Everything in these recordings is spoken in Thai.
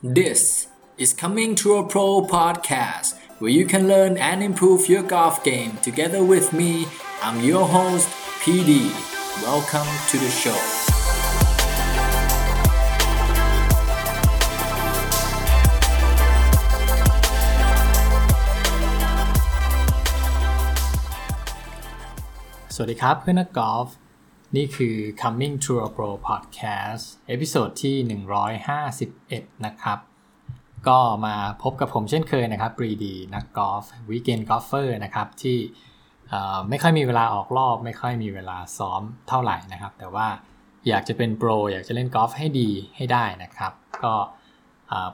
This is Coming to a Pro podcast, where you can learn and improve your golf game together with me. I'm your host, PD. Welcome to the show. สวัสดีครับเพื่อนนักกอล์ฟ นี่คือ Coming to a Pro Podcast episode ที่ 151 นะครับ ก็มาพบกับผมเช่นเคยนะครับปรีดี นักกอล์ฟ weekend golfer นะครับ ที่ไม่ค่อยมีเวลาออกรอบ ไม่ค่อยมีเวลาซ้อมเท่าไหร่นะครับ แต่ว่าอยากจะเป็นโปร อยากจะเล่นกอล์ฟให้ดีให้ได้นะครับ ก็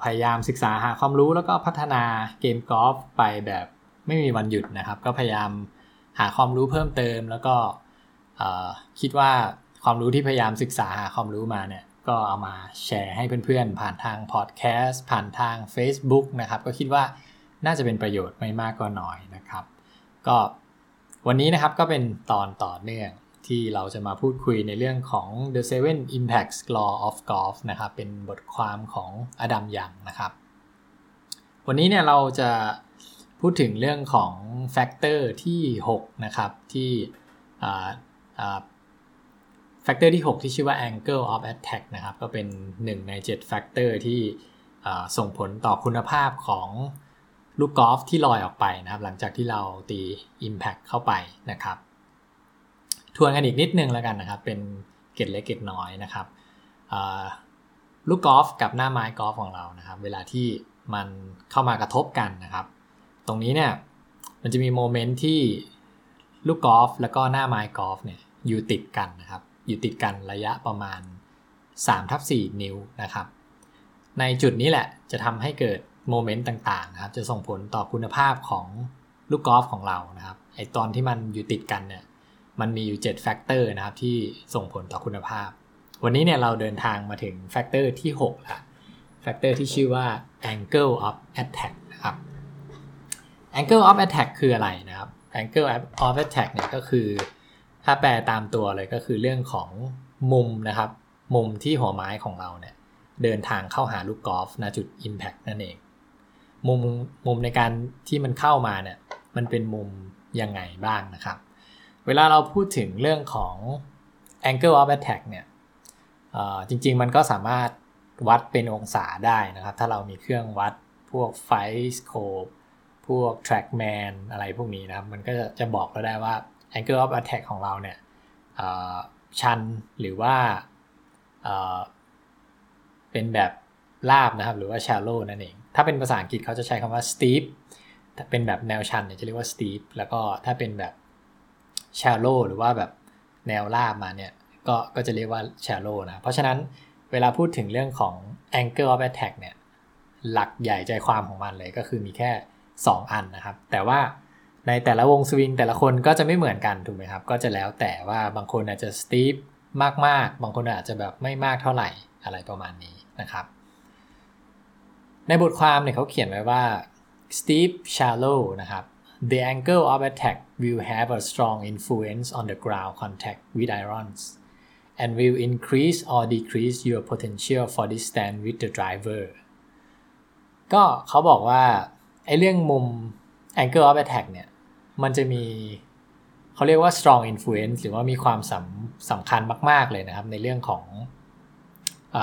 พยายามศึกษาหาความรู้แล้วก็พัฒนาเกมกอล์ฟไปแบบไม่มีวันหยุดนะครับ ก็พยายามหาความรู้เพิ่มเติมแล้วก็ คิดว่าความรู้ที่พยายามศึกษาหาความรู้มาเนี่ยก็เอามาแชร์ให้เพื่อนๆ ผ่านทางพอดแคสต์ผ่านทาง Facebook นะครับ ก็คิดว่าน่าจะเป็นประโยชน์ไม่มากก็น้อยนะครับ ก็วันนี้นะครับก็เป็นตอนต่อเนื่องที่เราจะมาพูดคุยในเรื่องของ The Seven Impacts Law of Golf นะครับ เป็นบทความของอดัมยังนะครับ วันนี้เนี่ยเราจะพูดถึงเรื่องของ factor ที่ 6 นะครับ ที่ factor ที่ 6 ที่ชื่อว่า angle of attack นะครับ ก็เป็น 1 ใน 7 factor ที่ส่งผลต่อคุณภาพของลูกกอล์ฟที่ลอยออกไปนะครับ หลังจากที่เราตี impact เข้าไปนะครับทวนกันอีกนิดนึงแล้วกันนะครับ เป็นเกร็ดเล็กเกร็ดน้อยนะครับลูกกอล์ฟกับหน้าไม้กอล์ฟของเรานะครับ เวลาที่มันเข้ามากระทบกันนะครับ ตรงนี้เนี่ยมันจะมี moment ที่ลูกกอล์ฟแล้วก็หน้าไม้กอล์ฟเนี่ย อยู่ติดกันนะครับ อยู่ติดกันระยะประมาณ3ทับ4นิ้วนะครับ ในจุดนี้แหละจะทำให้เกิด moment ต่างๆนะครับ จะส่งผลต่อคุณภาพของลูกกอล์ฟของเรานะครับไอตอนที่มันอยู่ติดกันเนี่ยมันมีอยู่7 factor นะครับที่ส่งผลต่อคุณภาพ วันนี้เนี่ยเราเดินทางมาถึง factor ที่6ละ factor ที่ชื่อว่า angle of attack นะครับ angle of attack คืออะไรนะครับ angle of attack เนี่ยก็คือ ถ้าแปลตามตัวเลยก็คือเรื่องของมุมนะครับ มุมที่หัวไม้ของเราเนี่ยเดินทางเข้าหาลูกกอล์ฟณจุด impact นั่นเอง มุมมุมในการที่มันเข้ามาเนี่ยมันเป็นมุมยังไงบ้างนะครับ เวลาเราพูดถึงเรื่องของ angle of attack เนี่ยจริง ๆ มันก็สามารถวัดเป็นองศาได้นะครับ ถ้าเรามีเครื่องวัดพวกไฟสโคปพวก trackman อะไรพวกนี้นะครับ มันก็จะจะบอกเราได้ว่า angle of attack ของเราเนี่ยชันหรือว่าเป็นแบบลาบนะครับ หรือว่า shallow นั่นเอง ถ้าเป็นภาษาอังกฤษเขาจะใช้คำว่า steep เป็นแบบแนวชันเนี่ยจะเรียกว่า steep แล้วก็ถ้าเป็นแบบ shallow หรือว่าแบบแนวลาบมาเนี่ยก็ก็จะเรียกว่า shallow นะ เพราะฉะนั้นเวลาพูดถึงเรื่องของ angle of attack เนี่ยหลักใหญ่ใจความของมันเลยก็คือมีแค่ 2 อันนะครับ แต่ว่า ในแต่ละวงสวิงแต่ละคนก็จะไม่เหมือนกันถูกไหมครับ ก็จะแล้วแต่ว่าบางคนอาจจะสตีฟมากๆบางคนอาจจะแบบไม่มากเท่าไหร่อะไรประมาณนี้นะครับ ในบทความเนี่ยเขาเขียนไว้ว่า steep shallow นะครับ the angle of attack will have a strong influence on the ground contact with irons and will increase or decrease your potential for distance with the driver ก็เขาบอกว่าไอ้เรื่องมุม angle of attack เนี่ย มันจะมีเขาเรียกว่า strong influence หรือว่ามีความสำสำคัญมาก ๆ เลยนะครับ ในเรื่องของอ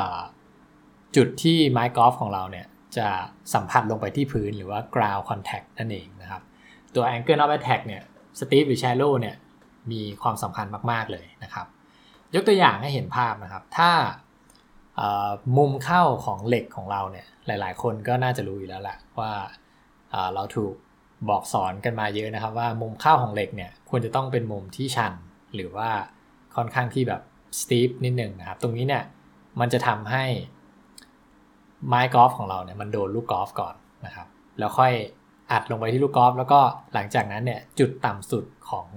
จุดที่ไม้กอล์ฟของเราเนี่ยจะสัมผัสลงไปที่พื้นหรือว่า ground contact นั่นเองนะครับ ตัว angle of attack เนี่ย steep หรือ shallow เนี่ยมีความสำคัญมาก ๆ เลยนะครับ ยกตัวอย่างให้เห็นภาพนะครับ ถ้ามุมเข้าของเหล็กของเราเนี่ยหลาย ๆ คนก็น่าจะรู้อยู่แล้วแหละว่าเราถูก บอกสอนกันมาเยอะนะครับ ว่ามุมเข้าของเหล็กเนี่ยควรจะต้องเป็นมุมที่ชัน หรือว่าค่อนข้างที่แบบสตีฟนิดหนึ่งนะครับ ตรงนี้เนี่ยมันจะทำให้ไม้กอล์ฟของเราเนี่ยมันโดนลูกกอล์ฟก่อนนะครับ แล้วค่อยอัดลงไปที่ลูกกอล์ฟแล้วก็หลังจากนั้นเนี่ยจุดต่ำสุดของ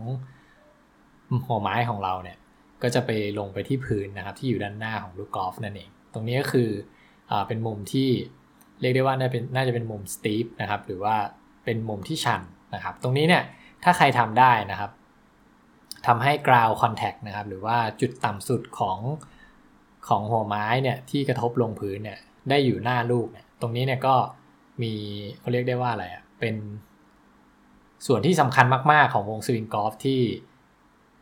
หัวไม้ของเราเนี่ยก็จะไปลงไปที่พื้นนะครับ ที่อยู่ด้านหน้าของลูกกอล์ฟนั่นเอง ตรงนี้ก็คืออเป็นมุมที่เรียกได้ว่าน่าเป็นน่าจะเป็นมุมสตีฟนะครับ หรือว่า เป็นมุมที่ชันนะครับ ตรงนี้เนี่ยถ้าใครทำได้นะครับทำให้ ground contact นะครับ หรือว่าจุดต่ำสุดของของหัวไม้เนี่ยที่กระทบลงพื้นเนี่ยได้อยู่หน้าลูกเนี่ยตรงนี้เนี่ยก็มีเขาเรียกได้ว่าอะไรอะเป็นส่วนที่สำคัญมาก ๆ ของวงสวิงกอล์ฟที่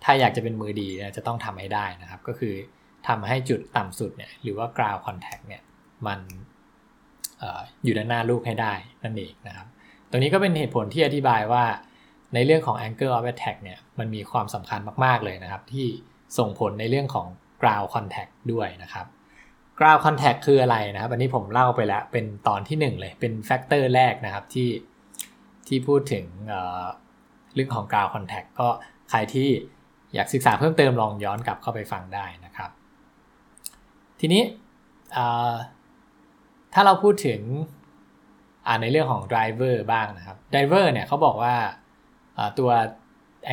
ถ้าอยากจะเป็นมือดีนี่ยจะต้องทำให้ได้นะครับ ก็คือทำให้จุดต่ำสุดเนี่ยหรือว่ากราวคอนแทคเนี่ยมันออยู่ด้านหน้าลูกให้ได้นั่นเองนะครับ รงนี้ก็เป็นเหตุผลที่อธิบายว่าในเรื่องของ angle of attack เนี่ยมันมีความสำคัญมากๆเลยนะครับ ที่ส่งผลในเรื่องของ ground contact ด้วยนะครับ ground contact คืออะไรนะครับ อันนี้ผมเล่าไปแล้วเป็นตอนที่ 1 เลยเป็นแฟกเตอร์แรกนะครับที่ที่พูดถึงเรื่องของ ground contact ก็ใครที่อยากศึกษาเพิ่มเติมลองย้อนกลับเข้าไปฟังได้นะครับ ทีนี้ถ้าเราพูดถึง ในเรื่องของ driver บ้างนะครับ driver เนี่ยเขาบอกว่าตัว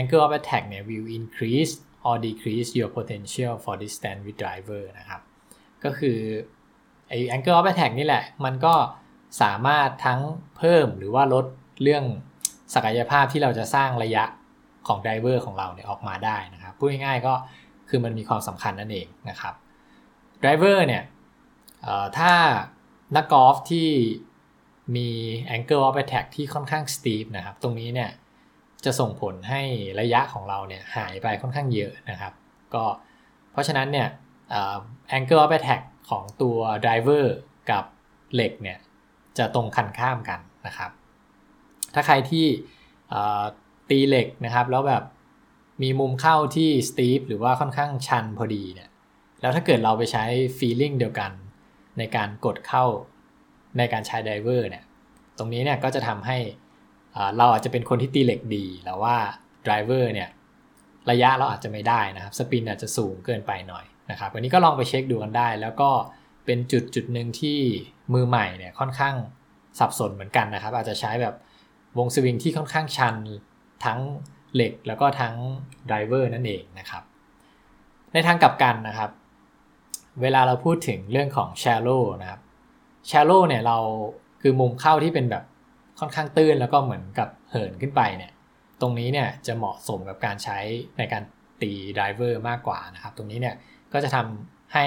angle of attack เนี่ย will increase or decrease your potential for distance with driver นะครับ ก็คือไอ้ angle of attack นี่แหละ มันก็สามารถทั้งเพิ่มหรือว่าลดเรื่องศักยภาพที่เราจะสร้างระยะของไดเวอร์ของเราเนี่ยออกมาได้นะครับพูดง่ายๆก็คือมันมีความสำคัญนั่นเองนะครับไดเวอร์เนี่ยถ้านักกอล์ฟที่ มี angle of attack ที่ค่อนข้าง steep นะครับ ตรงนี้เนี่ยจะส่งผลให้ระยะของเราเนี่ยหายไปค่อนข้างเยอะนะครับ ก็เพราะฉะนั้นเนี่ย angle of attack ของตัว driver กับเหล็กเนี่ยจะตรงคันข้ามกันนะครับ ถ้าใครที่ตีเหล็กนะครับ แล้วแบบมีมุมเข้าที่ steep หรือว่าค่อนข้างชันพอดีเนี่ยแล้วถ้าเกิดเราไปใช้ feeling เดียวกันในการกดเข้า ในการใช้ driver เนี่ย ตรงนี้เนี่ยก็จะทำให้เราอาจจะเป็นคนที่ตีเหล็กดีแต่ว่า driver เนี่ยระยะเราอาจจะไม่ได้นะครับสปินอาจจะสูงเกินไปหน่อยนะครับวันนี้ก็ลองไปเช็คดูกันได้ แล้วก็เป็นจุดจุดหนึ่งที่มือใหม่เนี่ยค่อนข้างสับสนเหมือนกันนะครับ อาจจะใช้แบบวงสวิงที่ค่อนข้างชันทั้งเหล็กแล้วก็ทั้ง driver นั่นเองนะครับ ในทางกลับกันนะครับ เวลาเราพูดถึงเรื่องของ shallow นะครับ shallow เนี่ยเราคือมุมเข้าที่เป็นแบบค่อนข้างตื้นแล้วก็เหมือนกับเหินขึ้นไปเนี่ย ตรงนี้เนี่ยจะเหมาะสมกับการใช้ในการตี driver มากกว่านะครับ ตรงนี้เนี่ยก็จะทำให้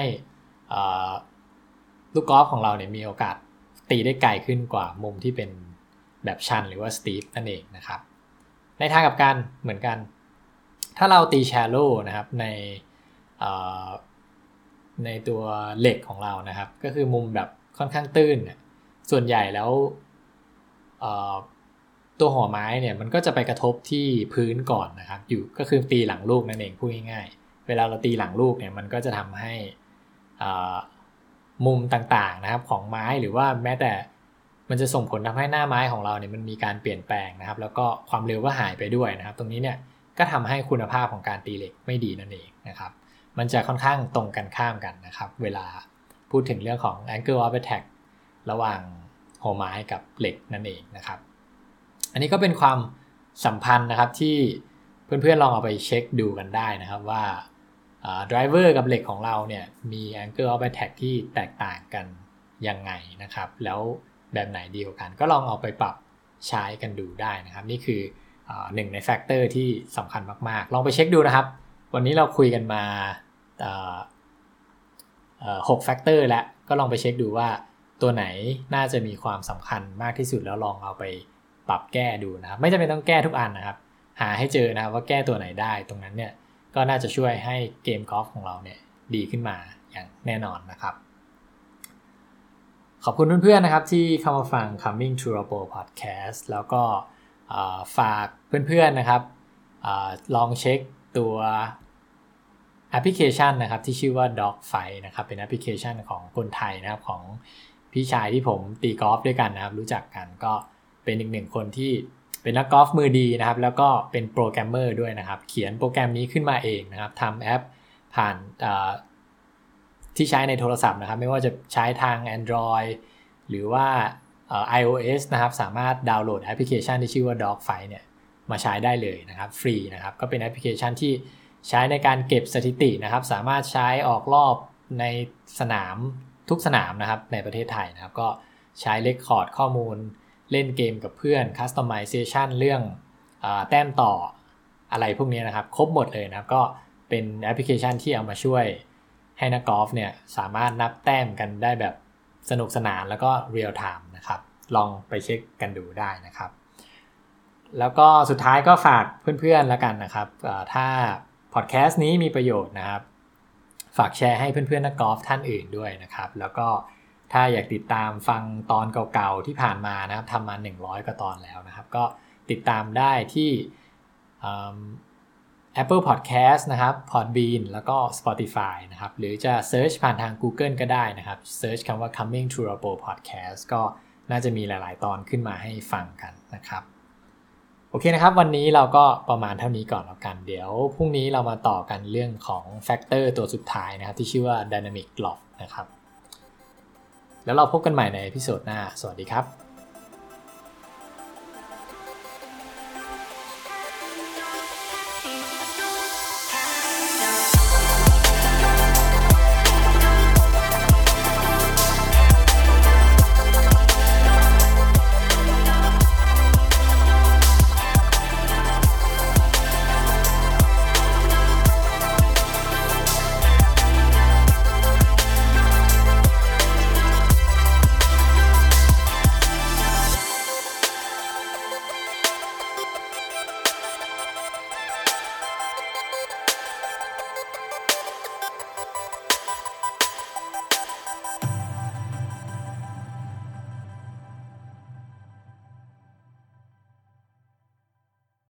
ลูกกอล์ฟของเราเนี่ยมีโอกาสตีได้ไกลขึ้นกว่ามุมที่เป็นแบบชันหรือว่าสตีฟนั่นเองนะครับ ในทางกับการเหมือนกัน ถ้าเราตีแชโลนะครับในในตัวเหล็กของเรานะครับ ก็คือมุมแบบ ค่อนข้างตื้น ส่วนใหญ่แล้วตัวหัวไม้เนี่ยมันก็จะไปกระทบที่พื้นก่อนนะครับ อยู่ก็คือตีหลังลูกนั่นเองพูดง่ายๆ เวลาเราตีหลังลูกเนี่ยมันก็จะทำให้มุมต่างๆนะครับของไม้หรือว่าแม้แต่มันจะส่งผลทำให้หน้าไม้ของเราเนี่ยมันมีการเปลี่ยนแปลงนะครับ แล้วก็ความเร็วก็หายไปด้วยนะครับ ตรงนี้เนี่ยก็ทำให้คุณภาพของการตีเหล็กไม่ดีนั่นเองนะครับ มันจะค่อนข้างตรงกันข้ามกันนะครับ เวลา พูดถึงเรื่องของ angle of attack ระหว่างหัวไม้กับเหล็กนั่นเองนะครับ อันนี้ก็เป็นความสัมพันธ์นะครับที่เพื่อนๆลองเอาไปเช็คดูกันได้นะครับว่า driver กับเหล็กของเราเนี่ยมี angle of attack ที่แตกต่างกันยังไงนะครับ แล้วแบบไหนดีกว่ากัน ก็ลองเอาไปปรับใช้กันดูได้นะครับ นี่คือหนึ่งใน factor ที่สำคัญมากๆ ลองไปเช็คดูนะครับ วันนี้เราคุยกันมา หก factor แล้วก็ลองไปเช็คดูว่าตัวไหนน่าจะมีความสำคัญมากที่สุดแล้วลองเอาไปปรับแก้ดูนะครับ ไม่จำเป็นต้องแก้ทุกอันนะครับ หาให้เจอนะครับว่าแก้ตัวไหนได้ตรงนั้นเนี่ยก็น่าจะช่วยให้เกมกอล์ฟของเราเนี่ยดีขึ้นมาอย่างแน่นอนนะครับ ขอบคุณเพื่อนๆนะครับที่เข้ามาฟัง Coming to r o b o Podcast แล้วก็ฝากเพื่อนๆนะครับอลองเช็คตัว แอปพลิเคชันนะครับที่ชื่อว่า Dogfight นะครับเป็นแอปพลิเคชันของคนไทยนะครับของพี่ชายที่ผมตีกอล์ฟด้วยกันนะครับ รู้จักกันก็เป็นอีกหนึ่งคนที่เป็นนักกอล์ฟมือดีนะครับ แล้วก็เป็นโปรแกรมเมอร์ด้วยนะครับ เขียนโปรแกรมนี้ขึ้นมาเองนะครับทำแอปผ่านที่ใช้ในโทรศัพท์นะครับ ไม่ว่าจะใช้ทาง Android หรือว่า iOS นะครับ สามารถดาวน์โหลดแอปพลิเคชันที่ชื่อว่า Dogfight เนี่ยมาใช้ได้เลยนะครับ ฟรีนะครับ ก็เป็นแอปพลิเคชันที่ ใช้ในการเก็บสถิตินะครับ สามารถใช้ออกรอบในสนามทุกสนามนะครับในประเทศไทยนะครับ ก็ใช้ record ข้อมูลเล่นเกมกับเพื่อน customization เรื่องอแต้มต่ออะไรพวกนี้นะครับ ครบหมดเลยนะครับก็เป็นแอปพลิเคชันที่เอามาช่วยให้นักกอล์ฟเนี่ยสามารถนับแต้มกันได้แบบสนุกสนานแล้วก็ real-time นะครับ ลองไปเช็คกันดูได้นะครับ แล้วก็สุดท้ายก็ฝากเพื่อนๆแล้วกันนะครับถ้า พอดแคสต์นี้มีประโยชน์นะครับ ฝากแชร์ให้เพื่อนๆนักกอล์ฟท่านอื่นด้วยนะครับ แล้วก็ถ้าอยากติดตามฟังตอนเก่าๆที่ผ่านมานะครับทำมา 100กว่าตอนแล้วนะครับ ก็ติดตามได้ที่ Apple Podcast นะครับ Podbean แล้วก็ Spotify นะครับ หรือจะ Search ผ่านทาง Google ก็ได้นะครับ Search คำว่า Coming to a p o Podcast ก็น่าจะมีหลาย ๆ ตอนขึ้นมาให้ฟังกันนะครับ โอเคนะครับ วันนี้เราก็ประมาณเท่านี้ก่อนแล้วกัน เดี๋ยวพรุ่งนี้เรามาต่อกันเรื่องของ factor ตัวสุดท้ายนะครับ ที่ชื่อว่า Dynamic Loft นะครับ แล้วเราพบกันใหม่ใน episode หน้า สวัสดีครับ